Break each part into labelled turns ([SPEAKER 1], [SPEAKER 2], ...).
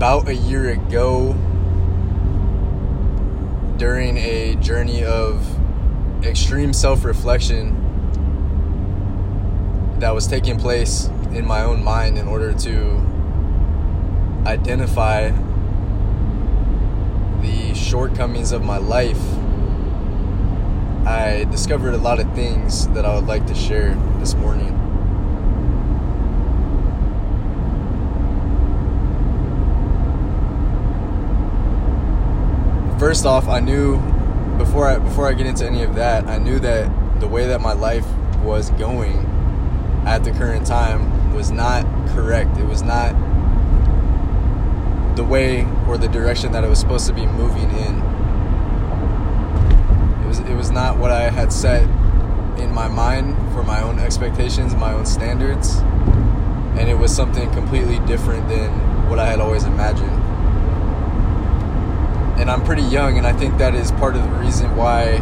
[SPEAKER 1] about a year ago during a journey of extreme self reflection that was taking place in my own mind in order to identify the shortcomings of my life, I discovered a lot of things that I would like to share this morning. First off, I knew before I before I get into any of that, I knew that the way that my life was going at the current time was not correct. It was not the way or the direction that it was supposed to be moving in. It was it was not what I had set in my mind for my own expectations, my own standards, and it was something completely different than what I had always imagined. And I'm pretty young, and I think that is part of the reason why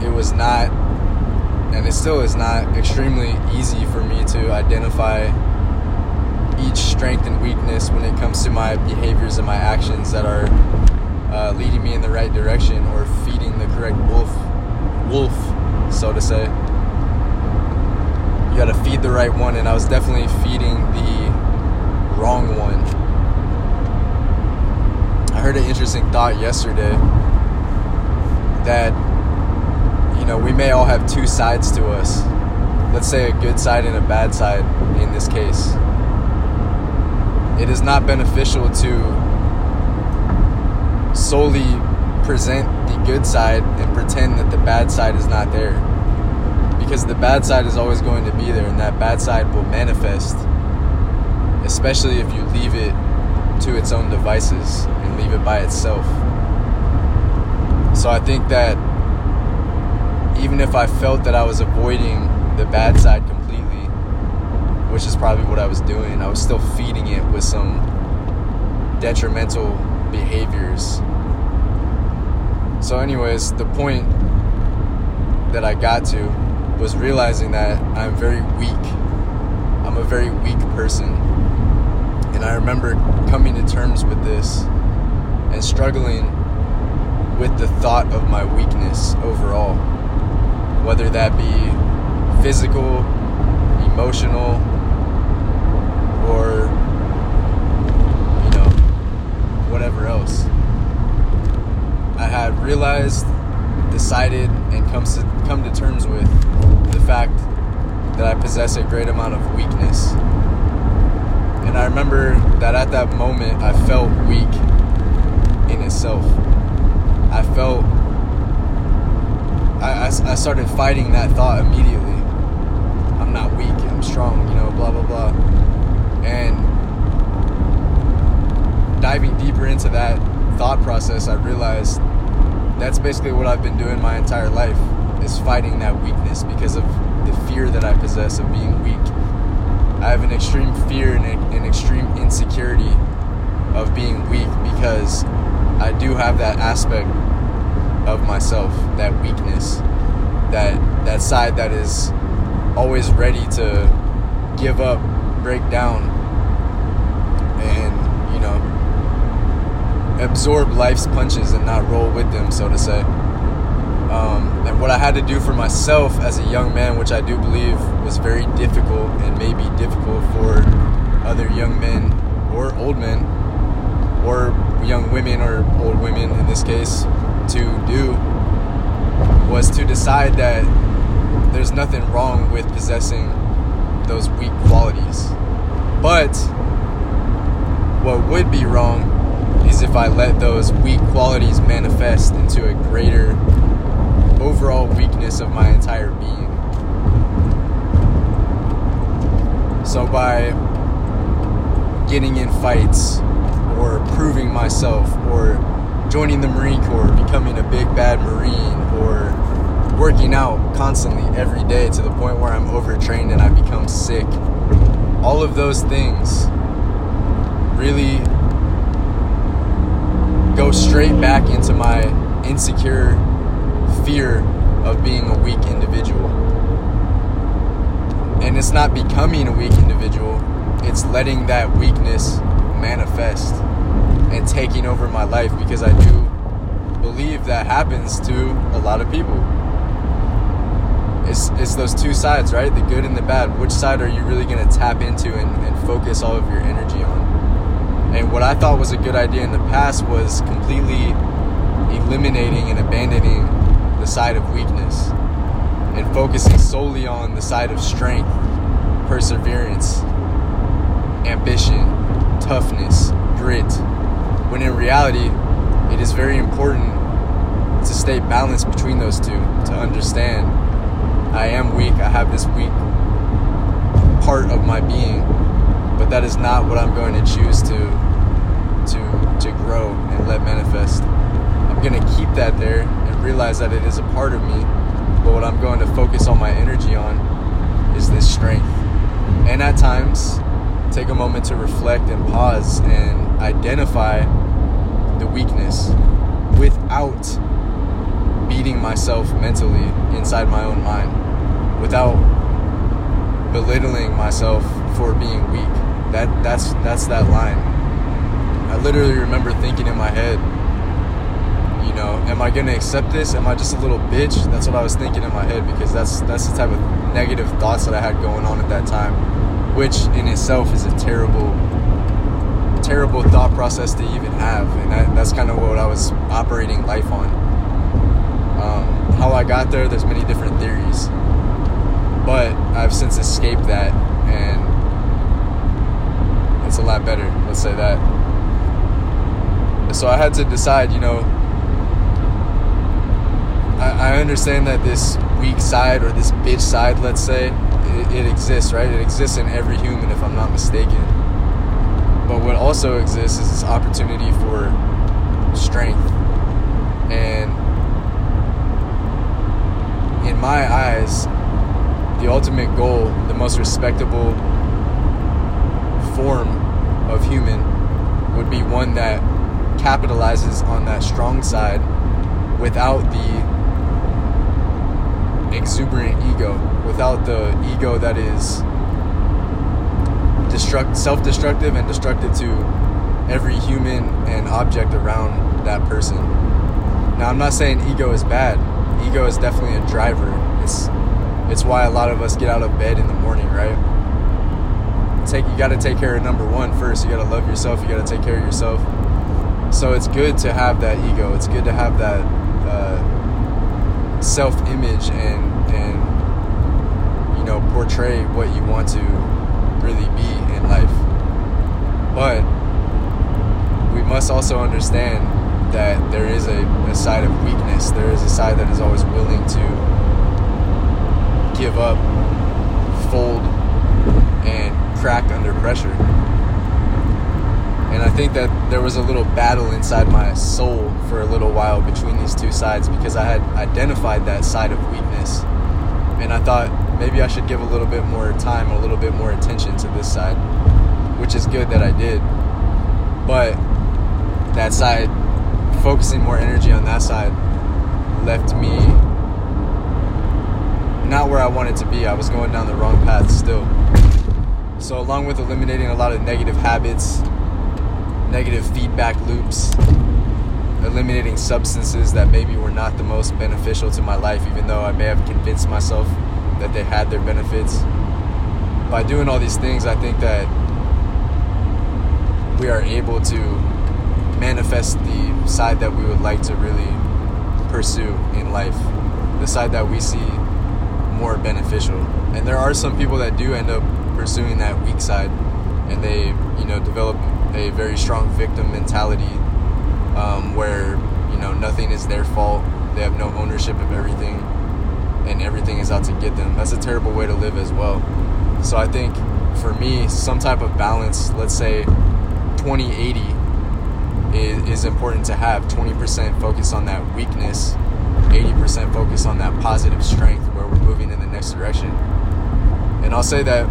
[SPEAKER 1] it was not, and it still is not, extremely easy for me to identify each strength and weakness when it comes to my behaviors and my actions that are uh, leading me in the right direction or feeding the correct wolf, wolf, so to say. You got to feed the right one, and I was definitely feeding the wrong one. I heard an interesting thought yesterday that you know we may all have two sides to us. Let's say a good side and a bad side in this case it is not beneficial to solely present the good side and pretend that the bad side is not there. Because the bad side is always going to be there, and that bad side will manifest, especially if you leave it to its own devices and leave it by itself. So I think that even if I felt that I was avoiding the bad side completely, which is probably what I was doing. I was still feeding it with some detrimental behaviors. So, anyways, the point that I got to was realizing that I'm very weak. I'm a very weak person. And I remember coming to terms with this and struggling with the thought of my weakness overall. Whether that be physical, emotional, or you know whatever else. I had realized, decided, and come to come to terms with the fact that I possess a great amount of weakness. Remember that at that moment I felt weak in itself. I felt I, I, I started fighting that thought immediately. I'm not weak, I'm strong, you know, blah blah blah. And diving deeper into that thought process, I realized that's basically what I've been doing my entire life is fighting that weakness because of the fear that I possess of being weak. I have an extreme fear and an extreme insecurity of being weak because I do have that aspect of myself, that weakness, that that side that is always ready to give up break down and, you know, absorb life's punches and not roll with them, so to say. Um, and what I had to do for myself as a young man, which I do believe was very difficult and may be difficult for other young men or old men or young women or old women in this case to do was to decide that there's nothing wrong with possessing those weak qualities. But what would be wrong is if I let those weak qualities manifest into a greater overall weakness of my entire being. So by getting in fights or proving myself or joining the Marine Corps, becoming a big bad Marine or working out constantly every day to the point where I'm overtrained and I become sick. All of those things really go straight back into my insecure fear of being a weak individual. And it's not becoming a weak individual, it's letting that weakness manifest and taking over my life because I do believe that happens to a lot of people. It's, it's those two sides, right? The good and the bad. Which side are you really going to tap into and, and focus all of your energy on? And what I thought was a good idea in the past was completely eliminating and abandoning the side of weakness and focusing solely on the side of strength, perseverance, ambition, toughness, grit. When in reality, it is very important to stay balanced between those two, to understand I am weak, I have this weak part of my being, but that is not what I'm going to choose to to to grow and let manifest. I'm going to keep that there realize that it is a part of me, but what I'm going to focus all my energy on is this strength. And at times, take a moment to reflect and pause and identify the weakness without beating myself mentally inside my own mind, without belittling myself for being weak. That that's that's that line. I literally remember thinking in my head, you know, am I gonna accept this? Am I just a little bitch? That's what I was thinking in my head because that's that's the type of negative thoughts that I had going on at that time, which in itself is a terrible terrible thought process to even have, and that, that's kind of what I was operating life on. Um, how I got there, there's many different theories, but I've since escaped that, and it's a lot better. Let's say that. So I had to decide, you know. I, I understand that this weak side or this bitch side, let's say, it, it exists, right? It exists in every human, if I'm not mistaken but what also exists is this opportunity for strength. And in my eyes, the ultimate goal, the most respectable form of human would be one that capitalizes on that strong side without the exuberant ego, without the ego that is destruct, self-destructive and destructive to every human and object around that person. Now, I'm not saying ego is bad. Ego is definitely a driver. It's it's why a lot of us get out of bed in the morning, right? Take you got to take care of number one first. You got to love yourself. You got to take care of yourself. So it's good to have that ego. It's good to have that uh, self-image and and you know portray what you want to really be in life. But we must also understand that there is a, a side of weakness. There is a side that is always willing to give up, fold, and crack under pressure. And I think that there was a little battle inside my soul for a little while between these two sides because I had identified that side of weakness. And I thought, maybe I should give a little bit more time, a little bit more attention to this side, which is good that I did. But that side, focusing more energy on that side, left me not where I wanted to be. I was going down the wrong path still. So, along with eliminating a lot of negative habits, negative feedback loops, eliminating substances that maybe were not the most beneficial to my life, even though I may have convinced myself that they had their benefits. By doing all these things, I think that we are able to manifest the side that we would like to really pursue in life, the side that we see more beneficial. And there are some people that do end up pursuing that weak side and they, you know, develop a very strong victim mentality um, where, you know, nothing is their fault. They have no ownership of everything and everything is out to get them. That's a terrible way to live as well. So I think for me, some type of balance, let's say 20 80, is, is important to have. 20% focus on that weakness, 80% focus on that positive strength where we're moving in the next direction. And I'll say that,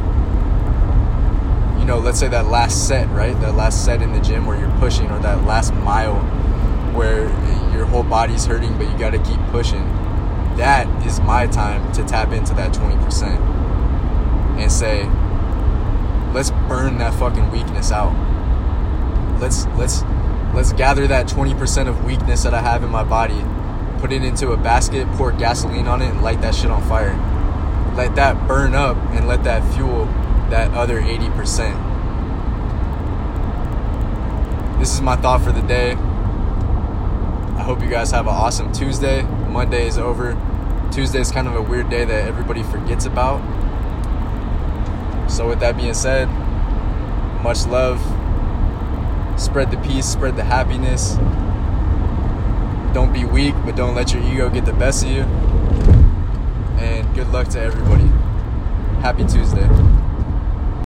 [SPEAKER 1] let's say that last set, right? That last set in the gym where you're pushing, or that last mile where your whole body's hurting, but you got to keep pushing that is my time to tap into that 20% and say, let's burn that fucking weakness out. let's let's let's gather that 20% of weakness that I have in my body, put it into a basket, pour gasoline on it, and light that shit on fire. Let that burn up and let that fuel that other 80%. This is my thought for the day. I hope you guys have an awesome Tuesday. Monday is over. Tuesday is kind of a weird day that everybody forgets about. So, with that being said, much love. Spread the peace, spread the happiness. Don't be weak, but don't let your ego get the best of you. And good luck to everybody. Happy Tuesday.